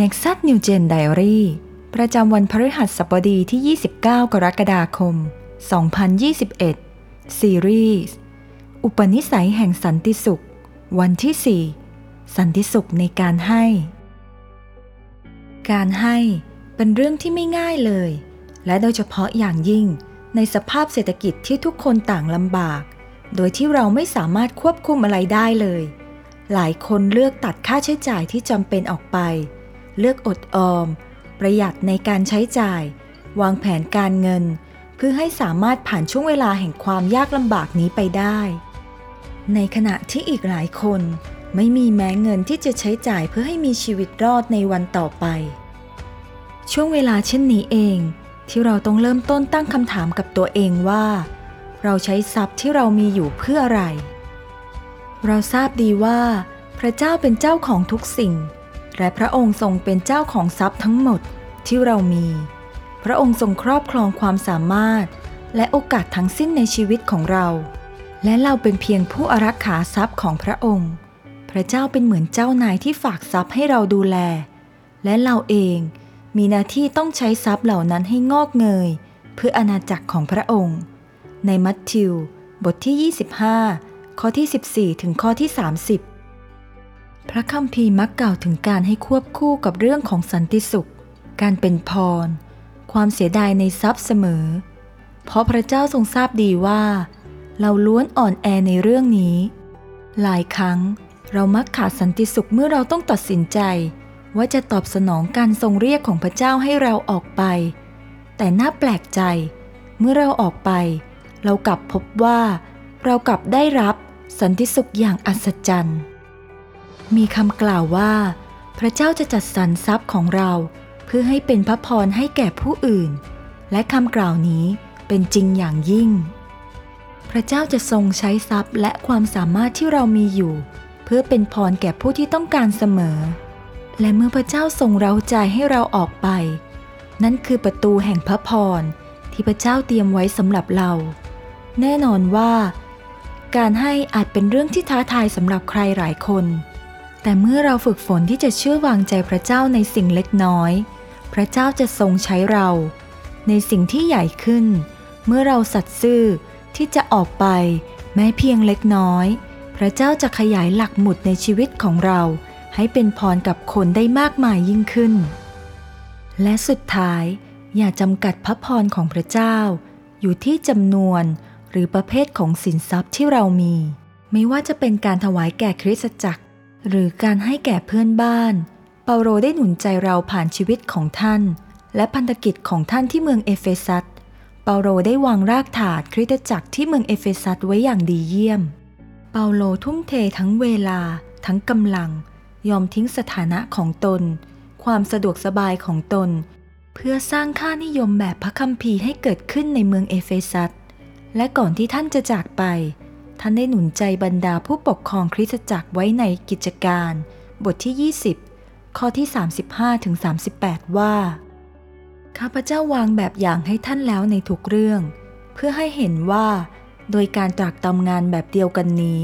Nexus New Gen Diary ประจำวันพฤหัสบดีที่ 29 กรกฎาคม 2021 ซีรีส์อุปนิสัยแห่งสันติสุข วันที่ 4 สันติสุขในการให้ การให้เป็นเรื่องที่ไม่ง่ายเลย และโดยเฉพาะอย่างยิ่งในสภาพเศรษฐกิจที่ทุกคนต่างลำบาก โดยที่เราไม่สามารถควบคุมอะไรได้เลย หลายคนเลือกตัดค่าใช้จ่ายที่จำเป็นออกไปเเลือกอดออม ประหยัดในการใช้จ่าย วางแผนการเงิน เพื่อให้สามารถผ่านช่วงเวลาแห่งความยากลำบากนี้ไปได้ ในขณะที่อีกหลายคน ไม่มีแม้เงินที่จะใช้จ่ายเพื่อให้มีชีวิตรอดในวันต่อไป ช่วงเวลาเช่นนี้เอง ที่เราต้องเริ่มต้นตั้งคำถามกับตัวเองว่า เราใช้ทรัพย์ที่เรามีอยู่เพื่ออะไร เราทราบดีว่า พระเจ้าเป็นเจ้าของทุกสิ่ง และพระองค์ทรงเป็นเจ้าของทรัพย์ทั้งหมดที่เรามี พระองค์ทรงครอบครองความสามารถ และโอกาสทั้งสิ้นในชีวิตของเรา และเราเป็นเพียงผู้อารักขาทรัพย์ของพระองค์ พระเจ้าเป็นเหมือนเจ้านายที่ฝากทรัพย์ให้เราดูแล และเราเองมีหน้าที่ต้องใช้ทรัพย์เหล่านั้นให้งอกเงย เพื่ออาณาจักรของพระองค์ ในมัทธิว บทที่ 25 ข้อที่ 14 ถึงข้อที่ 30 พระคัมภีร์มักกล่าวถึงการให้ควบคู่กับเรื่องของสันติสุข การเป็นพร ความเสียดายในทรัพย์เสมอ เพราะพระเจ้าทรงทราบดีว่า เราล้วนอ่อนแอในเรื่องนี้ หลายครั้งเรามักขาดสันติสุขเมื่อเราต้องตัดสินใจ ว่าจะตอบสนองการทรงเรียกของพระเจ้าให้เราออกไป แต่น่าแปลกใจ เมื่อเราออกไป เรากลับพบว่า เรากลับได้รับสันติสุขอย่างอัศจรรย์ มีคำกล่าวว่า พระเจ้าจะจัดสรรทรัพย์ของเราเพื่อให้เป็นพระพรให้แก่ผู้อื่น และคำกล่าวนี้เป็นจริงอย่างยิ่ง พระเจ้าจะทรงใช้ทรัพย์และความสามารถที่เรามีอยู่ เพื่อเป็นพรแก่ผู้ที่ต้องการเสมอ และเมื่อพระเจ้าทรงเราใจให้เราออกไป นั่นคือประตูแห่งพระพรที่พระเจ้าเตรียมไว้สำหรับเรา แน่นอนว่า การให้อาจเป็นเรื่องที่ท้าทายสำหรับใครหลายคน แต่เมื่อเราฝึกฝนที่จะเชื่อวางใจพระเจ้าในสิ่งเล็กน้อย พระเจ้าจะทรงใช้เรา ในสิ่งที่ใหญ่ขึ้น เมื่อเราสัตย์ซื่อที่จะออกไป แม้เพียงเล็กน้อย พระเจ้าจะขยายหลักหมุดในชีวิตของเรา ให้เป็นพรกับคนได้มากมายยิ่งขึ้น และสุดท้าย อย่าจำกัดพระพรของพระเจ้า อยู่ที่จำนวนหรือประเภทของสินทรัพย์ที่เรามี ไม่ว่าจะเป็นการถวายแก่คริสตจักร หรือการให้แก่เพื่อนบ้าน เปาโลได้หนุนใจเราผ่านชีวิตของท่าน และพันธกิจของท่านที่เมืองเอเฟซัส เปาโลได้วางรากฐานคริสตจักรที่เมืองเอเฟซัสไว้อย่างดีเยี่ยม เปาโลทุ่มเททั้งเวลา ทั้งกำลัง ยอมทิ้งสถานะของตน ความสะดวกสบายของตน เพื่อสร้างค่านิยมแบบพระคัมภีร์ให้เกิดขึ้นในเมืองเอเฟซัส และก่อนที่ท่านจะจากไป ท่านได้หนุนใจบรรดาผู้ปกครองคริสตจักรไว้ในกิจการ บทที่ 20 ข้อที่ 35ถึง38 ว่า ข้าพเจ้าวางแบบอย่างให้ท่านแล้วในทุกเรื่อง เพื่อให้เห็นว่า โดยการตรากตำงานแบบเดียวกันนี้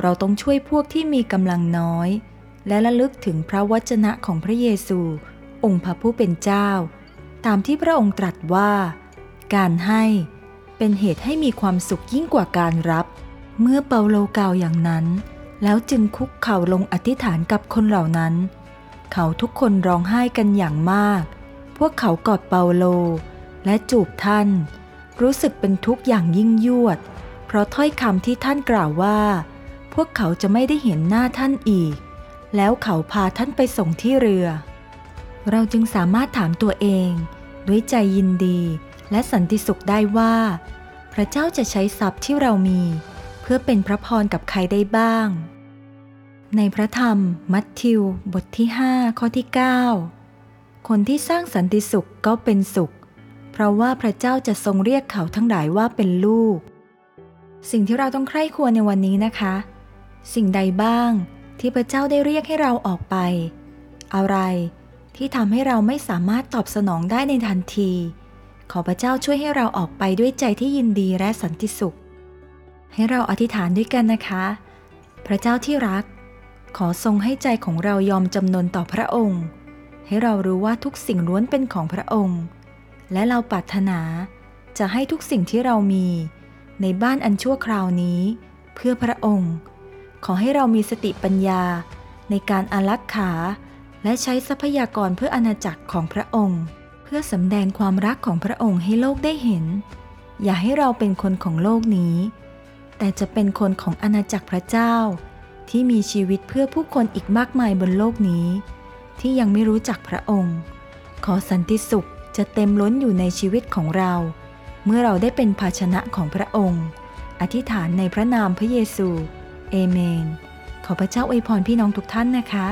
เราต้องช่วยพวกที่มีกำลังน้อย และระลึกถึงพระวจนะของพระเยซู องค์พระผู้เป็นเจ้า ตามที่พระองค์ตรัสว่า การให้เป็นเหตุให้มีความสุขยิ่งกว่าการรับ เมื่อเปาโลกล่าวอย่างนั้น แล้วจึงคุกเข่าลงอธิษฐานกับคนเหล่านั้น เขาทุกคนร้องไห้กันอย่างมาก พวกเขากอดเปาโลและจูบท่าน รู้สึกเป็นทุกข์อย่างยิ่งยวด เพราะถ้อยคำที่ท่านกล่าวว่า พวกเขาจะไม่ได้เห็นหน้าท่านอีก แล้วเขาพาท่านไปส่งที่เรือ เราจึงสามารถถามตัวเอง ด้วยใจยินดีและสันติสุขได้ว่า พระเจ้าจะใช้ทรัพย์ที่เรามี พื่อเป็นพระพรกับใครได้บ้าง ในพระธรรม มัทธิว บทที่ 5 ข้อที่ 9 คนที่สร้างสันติสุขก็เป็นสุข เพราะว่าพระเจ้าจะทรงเรียกเขาทั้งหลายว่าเป็นลูก สิ่งที่เราต้องใคร่ครวญในวันนี้นะคะ สิ่งใดบ้างที่พระเจ้าได้เรียกให้เราออกไป อะไรที่ทำให้เราไม่สามารถตอบสนองได้ในทันที ขอพระเจ้าช่วยให้เราออกไปด้วยใจที่ยินดีและสันติสุข ให้เราอธิษฐานด้วยกันนะคะ พระเจ้าที่รัก ขอทรงให้ใจของเรายอมจำนนต่อพระองค์ ให้เรารู้ว่าทุกสิ่งล้วนเป็นของพระองค์ และเราปรารถนาจะให้ทุกสิ่งที่เรามี ในบ้านอันชั่วคราวนี้ เพื่อพระองค์ ขอให้เรามีสติปัญญา ในการอารักขา และใช้ทรัพยากรเพื่ออาณาจักรของพระองค์ เพื่อสำแดงความรักของพระองค์ให้โลกได้เห็น อย่าให้เราเป็นคนของโลกนี้ แต่จะเป็นคนของอาณาจักรพระเจ้า ที่มีชีวิตเพื่อผู้คนอีกมากมายบนโลกนี้ ที่ยังไม่รู้จักพระองค์ ขอสันติสุขจะเต็มล้นอยู่ในชีวิตของเรา เมื่อเราได้เป็นภาชนะของพระองค์ อธิษฐานในพระนามพระเยซู เอเมน ขอพระเจ้าอวยพรพี่น้องทุกท่านนะคะ